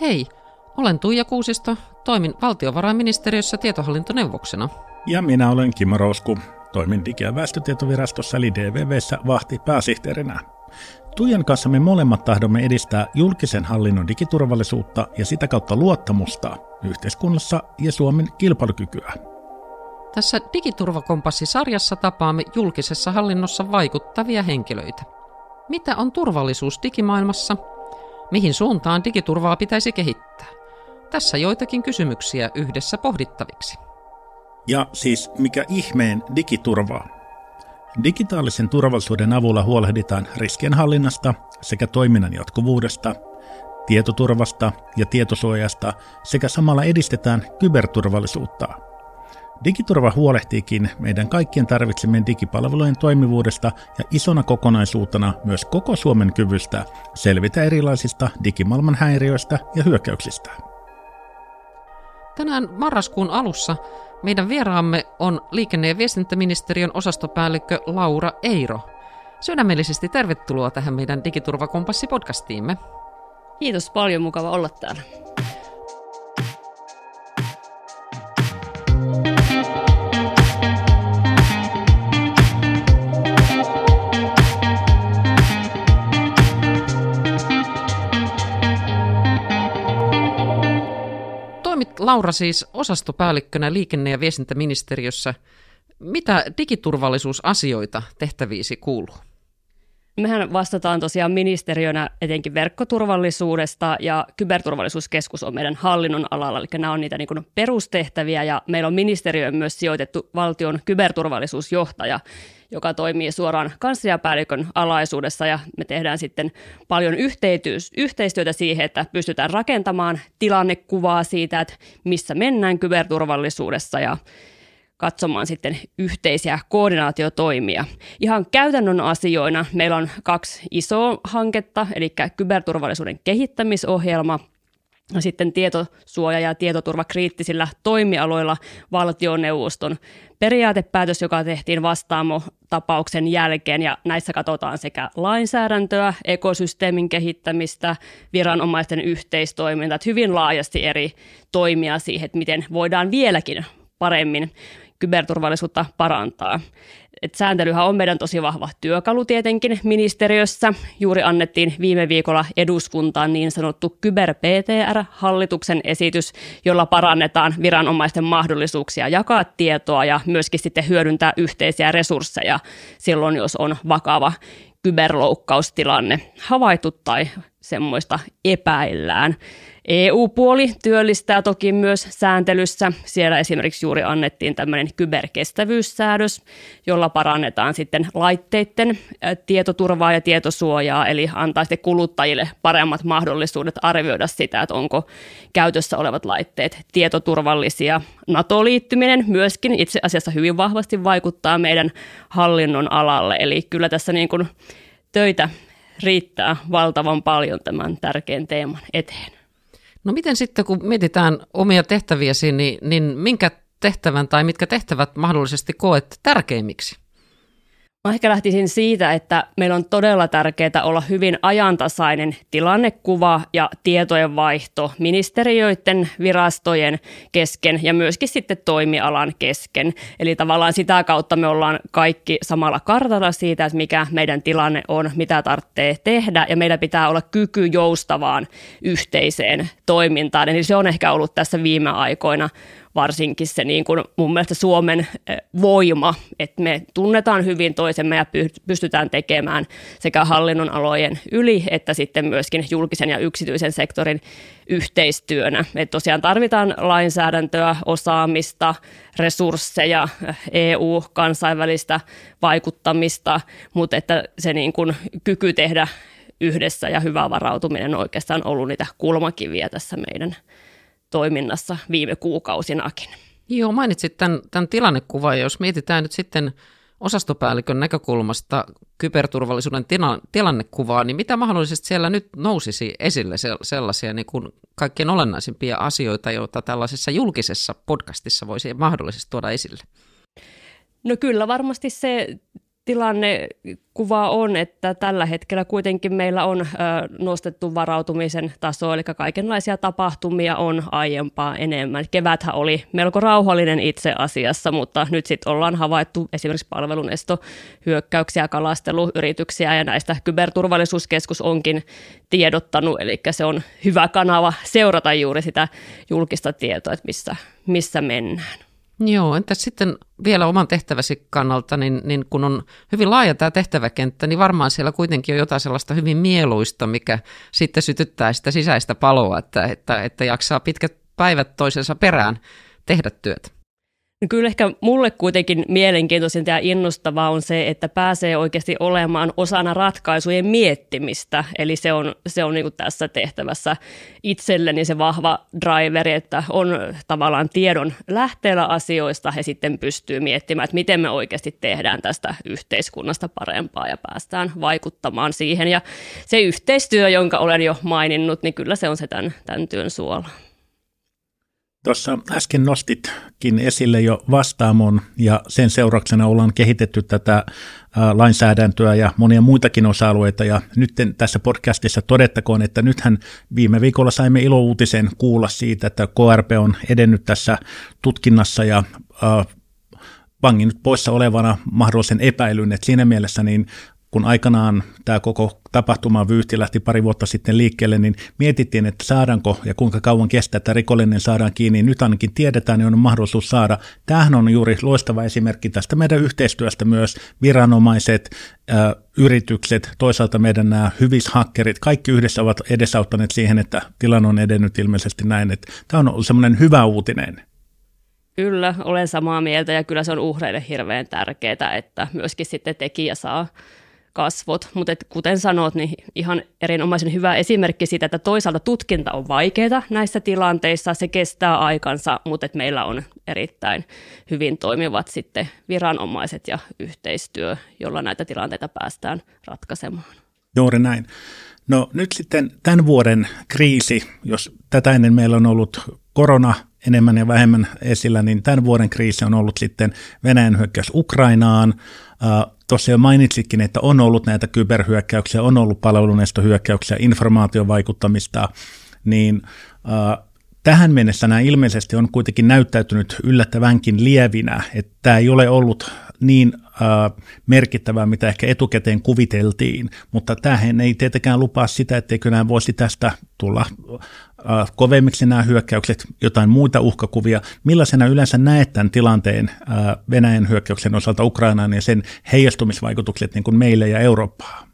Hei, olen Tuija Kuusisto, toimin valtiovarainministeriössä tietohallintoneuvoksena. Ja minä olen Kimmo Rousku, toimin Digi- ja väestötietovirastossa eli DVVssä vahti pääsihteerinä. Tuijan kanssa me molemmat tahdomme edistää julkisen hallinnon digiturvallisuutta ja sitä kautta luottamusta yhteiskunnassa ja Suomen kilpailukykyä. Tässä Digiturvakompassi-sarjassa tapaamme julkisessa hallinnossa vaikuttavia henkilöitä. Mitä on turvallisuus digimaailmassa? Mihin suuntaan digiturvaa pitäisi kehittää? Tässä joitakin kysymyksiä yhdessä pohdittaviksi. Ja siis mikä ihmeen digiturvaa? Digitaalisen turvallisuuden avulla huolehditaan riskien hallinnasta sekä toiminnan jatkuvuudesta, tietoturvasta ja tietosuojasta sekä samalla edistetään kyberturvallisuutta. Digiturva huolehtiikin meidän kaikkien tarvitsemien digipalvelujen toimivuudesta ja isona kokonaisuutena myös koko Suomen kyvystä selvitä erilaisista digimaailman häiriöistä ja hyökkäyksistä. Tänään marraskuun alussa meidän vieraamme on liikenne- ja viestintäministeriön osastopäällikkö Laura Eiro. Sydämellisesti tervetuloa tähän meidän Digiturvakompassi-podcastiimme. Kiitos paljon, mukava olla täällä. Laura siis osastopäällikkönä liikenne- ja viestintäministeriössä. Mitä digiturvallisuusasioita tehtäviisi kuuluu? Mehän vastataan tosiaan ministeriönä etenkin verkkoturvallisuudesta ja kyberturvallisuuskeskus on meidän hallinnon alalla, eli nämä on niitä niin perustehtäviä ja meillä on ministeriöön myös sijoitettu valtion kyberturvallisuusjohtaja, joka toimii suoraan kansliapäällikön alaisuudessa. Ja me tehdään sitten paljon yhteistyötä siihen, että pystytään rakentamaan tilannekuvaa siitä, että missä mennään kyberturvallisuudessa ja katsomaan sitten yhteisiä koordinaatiotoimia. Ihan käytännön asioina meillä on kaksi isoa hanketta, eli kyberturvallisuuden kehittämisohjelma ja sitten tietosuoja- ja tietoturva kriittisillä toimialoilla valtioneuvoston periaatepäätös, joka tehtiin vastaamo-tapauksen jälkeen, ja näissä katsotaan sekä lainsäädäntöä, ekosysteemin kehittämistä, viranomaisten yhteistoimintaa, hyvin laajasti eri toimia siihen, että miten voidaan vieläkin paremmin kyberturvallisuutta parantaa. Et sääntelyhän on meidän tosi vahva työkalu tietenkin ministeriössä. Juuri annettiin viime viikolla eduskuntaan niin sanottu kyber-PTR-hallituksen esitys, jolla parannetaan viranomaisten mahdollisuuksia jakaa tietoa ja myöskin sitten hyödyntää yhteisiä resursseja silloin, jos on vakava kyberloukkaustilanne havaittu tai semmoista epäillään. EU-puoli työllistää toki myös sääntelyssä. Siellä esimerkiksi juuri annettiin tämmöinen kyberkestävyyssäädös, jolla parannetaan sitten laitteiden tietoturvaa ja tietosuojaa, eli antaa sitten kuluttajille paremmat mahdollisuudet arvioida sitä, että onko käytössä olevat laitteet tietoturvallisia. NATO-liittyminen myöskin itse asiassa hyvin vahvasti vaikuttaa meidän hallinnon alalle, eli kyllä tässä niin kuin töitä riittää valtavan paljon tämän tärkeän teeman eteen. No miten sitten, kun mietitään omia tehtäviäsi, niin, niin minkä tehtävän tai mitkä tehtävät mahdollisesti koet tärkeimmiksi? Mä ehkä lähtisin siitä, että meillä on todella tärkeää olla hyvin ajantasainen tilannekuva ja tietojen vaihto ministeriöiden, virastojen kesken ja myöskin sitten toimialan kesken. Eli tavallaan sitä kautta me ollaan kaikki samalla kartalla siitä, että mikä meidän tilanne on, mitä tarvitsee tehdä ja meillä pitää olla kyky joustavaan yhteiseen toimintaan. Eli se on ehkä ollut tässä viime aikoina varsinkin se niin kuin mun mielestä Suomen voima, että me tunnetaan hyvin toisemme ja pystytään tekemään sekä hallinnon alojen yli että sitten myöskin julkisen ja yksityisen sektorin yhteistyönä. että tosiaan tarvitaan lainsäädäntöä, osaamista, resursseja, EU-kansainvälistä vaikuttamista, mutta että se niin kuin kyky tehdä yhdessä ja hyvä varautuminen on oikeastaan ollut niitä kulmakiviä tässä meidän toiminnassa viime kuukausinakin. Joo, mainitsit tämän, tämän tilannekuvan, ja jos mietitään nyt sitten osastopäällikön näkökulmasta kyberturvallisuuden tila, tilannekuvaa, niin mitä mahdollisesti siellä nyt nousisi esille sellaisia niin kuin kaikkein olennaisimpia asioita, joita tällaisessa julkisessa podcastissa voisi mahdollisesti tuoda esille? No kyllä varmasti se tilannekuva on, että tällä hetkellä kuitenkin meillä on nostettu varautumisen taso, eli kaikenlaisia tapahtumia on aiempaa enemmän. Keväthän oli melko rauhallinen itse asiassa, mutta nyt sitten ollaan havaittu esimerkiksi palvelunestohyökkäyksiä, kalasteluyrityksiä ja näistä kyberturvallisuuskeskus onkin tiedottanut, eli se on hyvä kanava seurata juuri sitä julkista tietoa, että missä, missä mennään. Joo, entäs sitten vielä oman tehtäväsi kannalta, niin, niin kun on hyvin laaja tämä tehtäväkenttä, niin varmaan siellä kuitenkin on jotain sellaista hyvin mieluista, mikä sitten sytyttää sitä sisäistä paloa, että, että, että jaksaa pitkät päivät toisensa perään tehdä työtä. No kyllä ehkä mulle kuitenkin mielenkiintoisinta ja innostavaa on se, että pääsee oikeasti olemaan osana ratkaisujen miettimistä. Eli se on, se on niin tässä tehtävässä itselleni se vahva driveri, että on tavallaan tiedon lähteellä asioista ja sitten pystyy miettimään, että miten me oikeasti tehdään tästä yhteiskunnasta parempaa ja päästään vaikuttamaan siihen. Ja se yhteistyö, jonka olen jo maininnut, niin kyllä se on se tämän, tämän työn suola. Tuossa äsken nostitkin esille jo vastaamon ja sen seurauksena ollaan kehitetty tätä lainsäädäntöä ja monia muitakin osa-alueita. Ja nyt tässä podcastissa todettakoon, että nythän viime viikolla saimme ilouutisen kuulla siitä, että KRP on edennyt tässä tutkinnassa ja vangin poissa olevana mahdollisen epäilyn, että siinä mielessä niin kun aikanaan tämä koko tapahtuma vyyhti lähti pari vuotta sitten liikkeelle, niin mietittiin, että saadaanko ja kuinka kauan kestää, että rikollinen saadaan kiinni. Nyt ainakin tiedetään, niin on mahdollisuus saada. Tämähän on juuri loistava esimerkki tästä meidän yhteistyöstä myös viranomaiset, ää, yritykset, toisaalta meidän nämä hyvishakkerit, kaikki yhdessä ovat edesauttaneet siihen, että tilanne on edennyt ilmeisesti näin, että tämä on semmoinen hyvä uutinen. Kyllä, olen samaa mieltä ja kyllä se on uhreille hirveän tärkeää, että myöskin sitten tekijä saa kasvot. Mutta kuten sanot, niin ihan erinomaisen hyvä esimerkki siitä, että toisaalta tutkinta on vaikeaa näissä tilanteissa, se kestää aikansa, mutta meillä on erittäin hyvin toimivat sitten viranomaiset ja yhteistyö, jolla näitä tilanteita päästään ratkaisemaan. Juuri näin. No nyt sitten tämän vuoden kriisi, jos tätä ennen meillä on ollut korona enemmän ja vähemmän esillä, niin tämän vuoden kriisi on ollut sitten Venäjän hyökkäys Ukrainaan, Tuossa jo mainitsitkin, että on ollut näitä kyberhyökkäyksiä, on ollut palvelunestohyökkäyksiä, informaatiovaikuttamista, niin äh, tähän mennessä nämä ilmeisesti on kuitenkin näyttäytynyt yllättävänkin lievinä, että tämä ei ole ollut niin merkittävää, mitä ehkä etukäteen kuviteltiin, mutta tämähän ei tietenkään lupaa sitä, etteikö nämä voisi tästä tulla äh, kovemmiksi nämä hyökkäykset, jotain muita uhkakuvia. Millaisena yleensä näet tämän tilanteen äh, Venäjän hyökkäyksen osalta Ukrainaan ja sen heijastumisvaikutukset niin kuin meille ja Eurooppaan?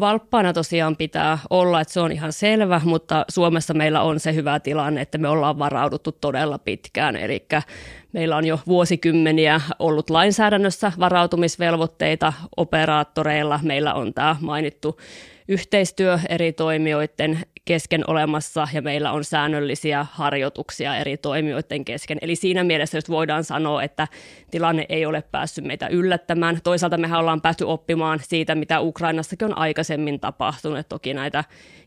Valppaana tosiaan pitää olla, että se on ihan selvä, mutta Suomessa meillä on se hyvä tilanne, että me ollaan varauduttu todella pitkään. Eli meillä on jo vuosikymmeniä ollut lainsäädännössä varautumisvelvoitteita operaattoreilla. Meillä on tämä mainittu yhteistyö eri toimijoiden kesken olemassa ja meillä on säännöllisiä harjoituksia eri toimijoiden kesken. Eli siinä mielessä jos voidaan sanoa, että tilanne ei ole päässyt meitä yllättämään. Toisaalta mehän ollaan päästy oppimaan siitä, mitä Ukrainassakin on aikaisemmin tapahtunut. Toki näitä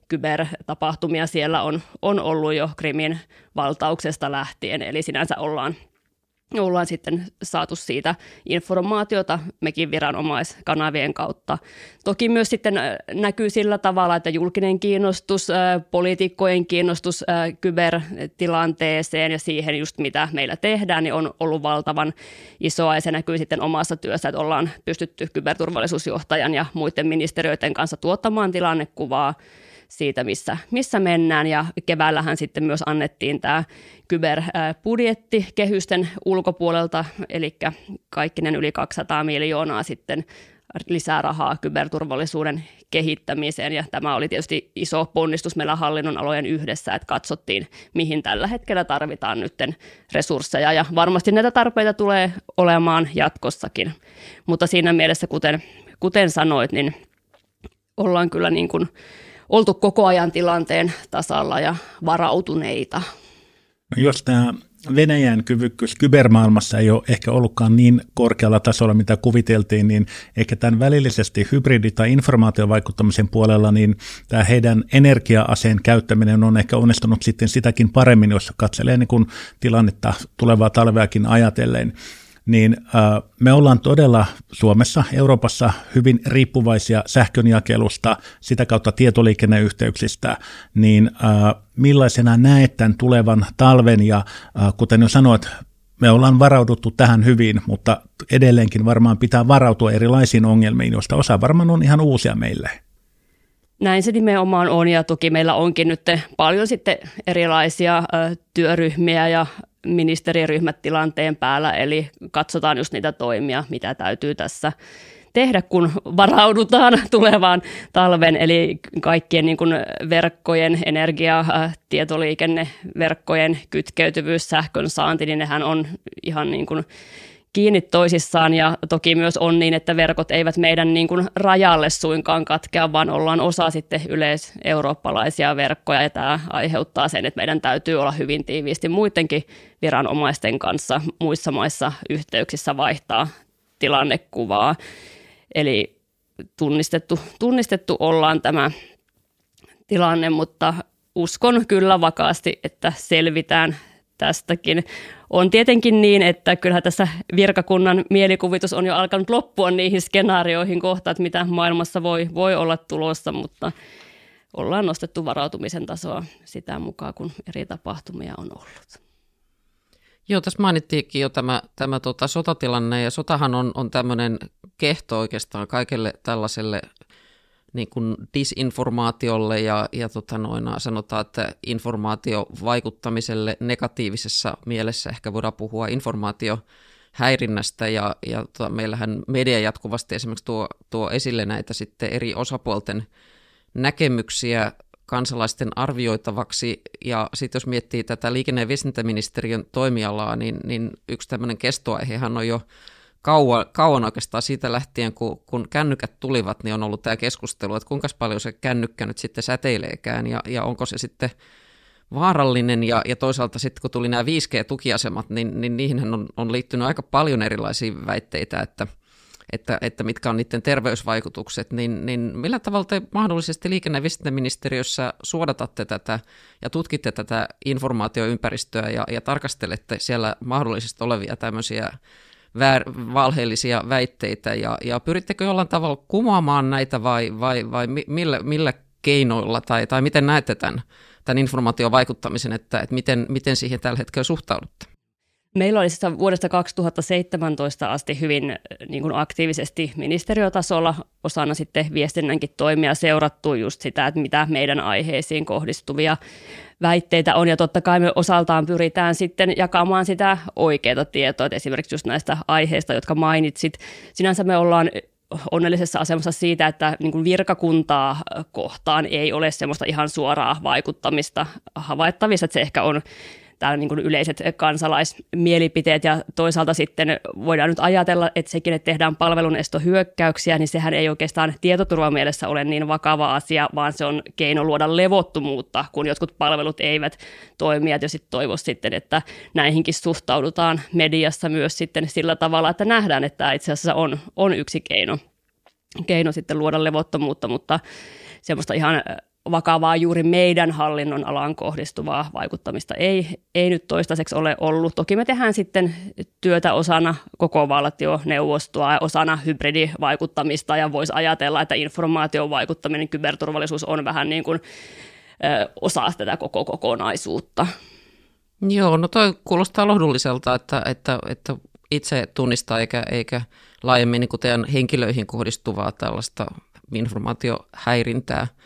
kybertapahtumia siellä on, on ollut jo Krimin valtauksesta lähtien, eli sinänsä ollaan ollaan sitten saatu siitä informaatiota mekin viranomaiskanavien kautta. Toki myös sitten äh, näkyy sillä tavalla, että julkinen kiinnostus, äh, poliitikkojen kiinnostus äh, kybertilanteeseen ja siihen just mitä meillä tehdään, niin on ollut valtavan isoa ja se näkyy sitten omassa työssä, että ollaan pystytty kyberturvallisuusjohtajan ja muiden ministeriöiden kanssa tuottamaan tilannekuvaa siitä, missä, missä mennään. Ja keväällähän sitten myös annettiin tämä kyberbudjetti kehysten ulkopuolelta, eli kaikkinen yli 200 miljoonaa sitten lisää rahaa kyberturvallisuuden kehittämiseen. Ja tämä oli tietysti iso ponnistus meillä hallinnon alojen yhdessä, että katsottiin, mihin tällä hetkellä tarvitaan nyt resursseja. Ja varmasti näitä tarpeita tulee olemaan jatkossakin. Mutta siinä mielessä, kuten, kuten sanoit, niin ollaan kyllä niin kuin oltu koko ajan tilanteen tasalla ja varautuneita. No jos tämä Venäjän kyvykkyys kybermaailmassa ei ole ehkä ollutkaan niin korkealla tasolla, mitä kuviteltiin, niin ehkä tämän välillisesti hybridi- tai informaatiovaikuttamisen puolella, niin tämä heidän energia-aseen käyttäminen on ehkä onnistunut sitten sitäkin paremmin, jos katselee niin kuin tilannetta tulevaa talveakin ajatellen. Niin me ollaan todella Suomessa, Euroopassa hyvin riippuvaisia sähkönjakelusta, sitä kautta tietoliikenneyhteyksistä, niin millaisena näet tämän tulevan talven ja kuten jo sanoit, me ollaan varauduttu tähän hyvin, mutta edelleenkin varmaan pitää varautua erilaisiin ongelmiin, joista osa varmaan on ihan uusia meille. Näin se nimenomaan on ja toki meillä onkin nyt paljon sitten erilaisia työryhmiä ja ministeriryhmät tilanteen päällä, eli katsotaan just niitä toimia, mitä täytyy tässä tehdä, kun varaudutaan tulevaan talven, eli kaikkien niin kuin verkkojen, energia, tietoliikenneverkkojen kytkeytyvyys, sähkön saanti, niin nehän on ihan niin kuin kiinni toisissaan ja toki myös on niin, että verkot eivät meidän niin kuin rajalle suinkaan katkea, vaan ollaan osa sitten yleiseurooppalaisia verkkoja ja tämä aiheuttaa sen, että meidän täytyy olla hyvin tiiviisti muidenkin viranomaisten kanssa muissa maissa yhteyksissä vaihtaa tilannekuvaa. Eli tunnistettu, tunnistettu ollaan tämä tilanne, mutta uskon kyllä vakaasti, että selvitään tästäkin. On tietenkin niin, että kyllähän tässä virkakunnan mielikuvitus on jo alkanut loppua niihin skenaarioihin kohta, että mitä maailmassa voi, voi olla tulossa, mutta ollaan nostettu varautumisen tasoa sitä mukaan, kun eri tapahtumia on ollut. Joo, tässä mainittiinkin jo tämä, tämä tota, sotatilanne, ja sotahan on, on tämmöinen kehto oikeastaan kaikelle tällaiselle niin kuin disinformaatiolle ja, ja tota noin, sanotaan, että informaatiovaikuttamiselle negatiivisessa mielessä ehkä voidaan puhua informaatio häirinnästä ja, ja tota, meillähän media jatkuvasti esimerkiksi tuo, tuo esille näitä sitten eri osapuolten näkemyksiä kansalaisten arvioitavaksi. Ja sitten jos miettii tätä liikenne- ja viestintäministeriön toimialaa, niin, niin yksi tämmöinen kestoaihehan on jo kauan, kauan oikeastaan siitä lähtien, kun, kun kännykät tulivat, niin on ollut tämä keskustelu, että kuinka paljon se kännykkä nyt sitten säteileekään ja, ja onko se sitten vaarallinen. Ja, ja toisaalta sitten kun tuli nämä 5G-tukiasemat, niin, niin niihin on, on liittynyt aika paljon erilaisia väitteitä, että, että, että mitkä on niiden terveysvaikutukset, niin, niin millä tavalla te mahdollisesti liikenne- ja viestintäministeriössä suodatatte tätä ja tutkitte tätä informaatioympäristöä ja, ja tarkastelette siellä mahdollisesti olevia tämmöisiä väär, valheellisia väitteitä ja, ja pyrittekö jollain tavalla kumoamaan näitä vai, vai, vai millä, millä keinoilla tai, tai miten näette tämän, tämän informaation vaikuttamisen, että, että miten, miten siihen tällä hetkellä suhtaudutte? Meillä oli siis vuodesta 2017 asti hyvin niin kuin aktiivisesti ministeriötasolla osana sitten viestinnänkin toimia seurattu just sitä, että mitä meidän aiheisiin kohdistuvia väitteitä on. Ja totta kai me osaltaan pyritään sitten jakamaan sitä oikeaa tietoa, että esimerkiksi just näistä aiheista, jotka mainitsit. Sinänsä me ollaan onnellisessa asemassa siitä, että niin kuin virkakuntaa kohtaan ei ole semmoista ihan suoraa vaikuttamista havaittavissa, että se ehkä on täällä niin yleiset kansalaismielipiteet ja toisaalta sitten voidaan nyt ajatella, että sekin, että tehdään palvelunestohyökkäyksiä, niin sehän ei oikeastaan tietoturvamielessä ole niin vakava asia, vaan se on keino luoda levottomuutta, kun jotkut palvelut eivät toimi. Ja sitten toivoisi sitten, että näihinkin suhtaudutaan mediassa myös sitten sillä tavalla, että nähdään, että tämä itse asiassa on, on yksi keino, keino sitten luoda levottomuutta, mutta semmoista ihan vakavaa juuri meidän hallinnon alaan kohdistuvaa vaikuttamista ei, ei nyt toistaiseksi ole ollut. Toki me tehdään sitten työtä osana koko valtioneuvostoa ja osana hybridivaikuttamista ja voisi ajatella, että informaation vaikuttaminen, kyberturvallisuus on vähän niin kuin ö, osa tätä koko kokonaisuutta. Joo, no toi kuulostaa lohdulliselta, että, että, että itse tunnistaa eikä, eikä laajemmin niin teidän henkilöihin kohdistuvaa tällaista informaatiohäirintää –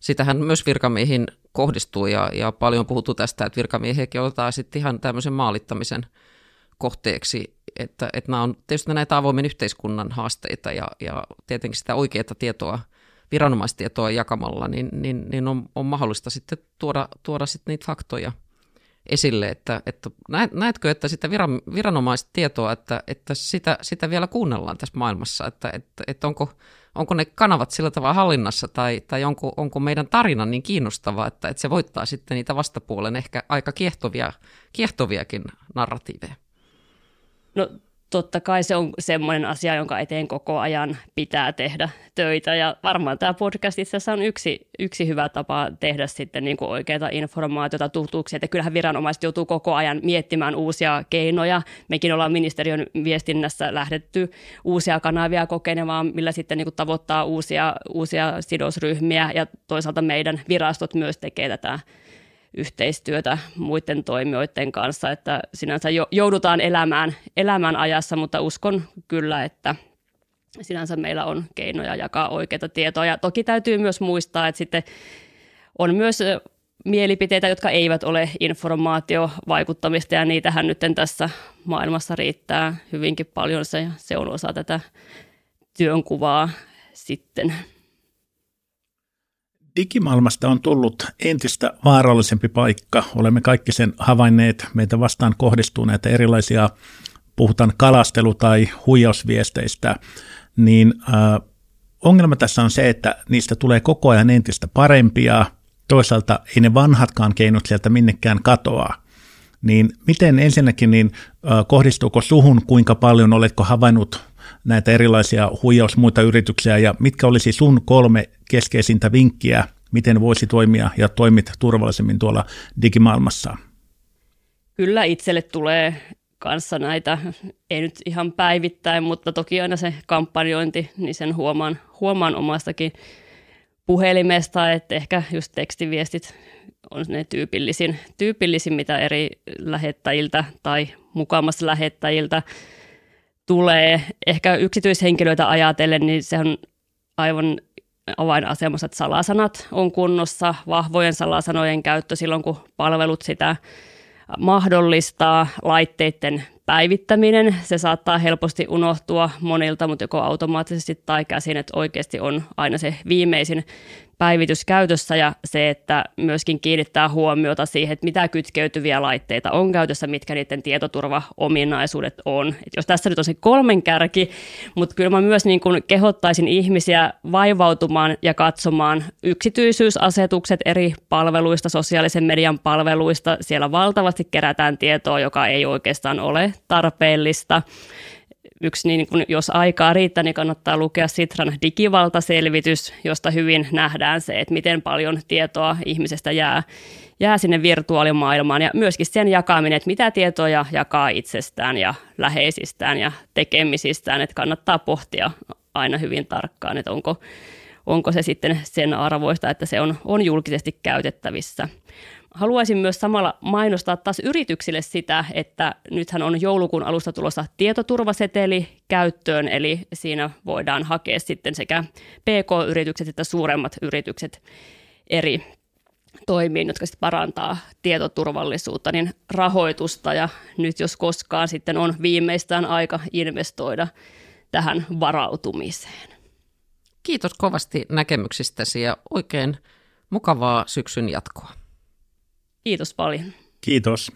sitähän myös virkamiehiin kohdistuu ja, ja paljon puhuttu tästä, että virkamiehiäkin otetaan sitten ihan tämmöisen maalittamisen kohteeksi, että, että nämä on tietysti näitä avoimen yhteiskunnan haasteita ja, ja tietenkin sitä oikeaa tietoa, viranomaistietoa jakamalla, niin, niin, niin on, on mahdollista sitten tuoda, tuoda sitten niitä faktoja esille, että, että näetkö, että sitä viran, viranomaistietoa, että, että sitä, sitä vielä kuunnellaan tässä maailmassa, että, että, että onko, onko ne kanavat sillä tavalla hallinnassa tai, tai onko, onko meidän tarina niin kiinnostava, että, että se voittaa sitten niitä vastapuolen ehkä aika kiehtovia, kiehtoviakin narratiiveja? No totta kai se on semmoinen asia, jonka eteen koko ajan pitää tehdä töitä. Ja varmaan tämä podcast itse asiassa on yksi, yksi hyvä tapa tehdä sitten niin kuin oikeita informaatiota, tutuuksia. Että kyllähän viranomaiset joutuu koko ajan miettimään uusia keinoja. Mekin ollaan ministeriön viestinnässä lähdetty uusia kanavia kokeilemaan, millä sitten niin kuin tavoittaa uusia, uusia sidosryhmiä. Ja toisaalta meidän virastot myös tekee tätä yhteistyötä muiden toimijoiden kanssa, että sinänsä joudutaan elämään, elämään ajassa, mutta uskon kyllä, että sinänsä meillä on keinoja jakaa oikeita tietoa. Ja toki täytyy myös muistaa, että sitten on myös mielipiteitä, jotka eivät ole informaatiovaikuttamista, ja niitähän nyt tässä maailmassa riittää hyvinkin paljon. Se, se on osa tätä työnkuvaa sitten digimaailmasta on tullut entistä vaarallisempi paikka. Olemme kaikki sen havainneet. Meitä vastaan kohdistuu näitä erilaisia, puhutaan kalastelu- tai huijausviesteistä, niin äh, ongelma tässä on se, että niistä tulee koko ajan entistä parempia. Toisaalta ei ne vanhatkaan keinot sieltä minnekään katoa. Niin miten ensinnäkin, niin kohdistuuko suhun, kuinka paljon oletko havainnut näitä erilaisia huijaus muita yrityksiä ja mitkä olisi sun kolme keskeisintä vinkkiä, miten voisi toimia ja toimit turvallisemmin tuolla digimaailmassa? Kyllä itselle tulee kanssa näitä, ei nyt ihan päivittäin, mutta toki aina se kampanjointi, niin sen huomaan, huomaan omastakin puhelimesta, että ehkä just tekstiviestit on ne tyypillisin, tyypillisin mitä eri lähettäjiltä tai mukamassa lähettäjiltä tulee. Ehkä yksityishenkilöitä ajatellen, niin se on aivan avainasemassa, että salasanat on kunnossa, vahvojen salasanojen käyttö silloin, kun palvelut sitä mahdollistaa, laitteiden päivittäminen, se saattaa helposti unohtua monilta, mutta joko automaattisesti tai käsin, että oikeasti on aina se viimeisin päivitys käytössä ja se, että myöskin kiinnittää huomiota siihen, että mitä kytkeytyviä laitteita on käytössä, mitkä niiden tietoturvaominaisuudet on. Et jos tässä nyt on se kolmen kärki, mutta kyllä mä myös niin kuin kehottaisin ihmisiä vaivautumaan ja katsomaan yksityisyysasetukset eri palveluista, sosiaalisen median palveluista. Siellä valtavasti kerätään tietoa, joka ei oikeastaan ole tarpeellista yksi, niin kun, jos aikaa riittää, niin kannattaa lukea Sitran digivaltaselvitys, josta hyvin nähdään se, että miten paljon tietoa ihmisestä jää, jää sinne virtuaalimaailmaan ja myöskin sen jakaminen, että mitä tietoja jakaa itsestään ja läheisistään ja tekemisistään, että kannattaa pohtia aina hyvin tarkkaan, että onko, onko se sitten sen arvoista, että se on, on julkisesti käytettävissä haluaisin myös samalla mainostaa taas yrityksille sitä, että nythän on joulukuun alusta tulossa tietoturvaseteli käyttöön, eli siinä voidaan hakea sitten sekä PK-yritykset että suuremmat yritykset eri toimiin, jotka sitten parantaa tietoturvallisuutta, niin rahoitusta ja nyt jos koskaan sitten on viimeistään aika investoida tähän varautumiseen. Kiitos kovasti näkemyksistäsi ja oikein mukavaa syksyn jatkoa. Kiitos paljon. Kiitos.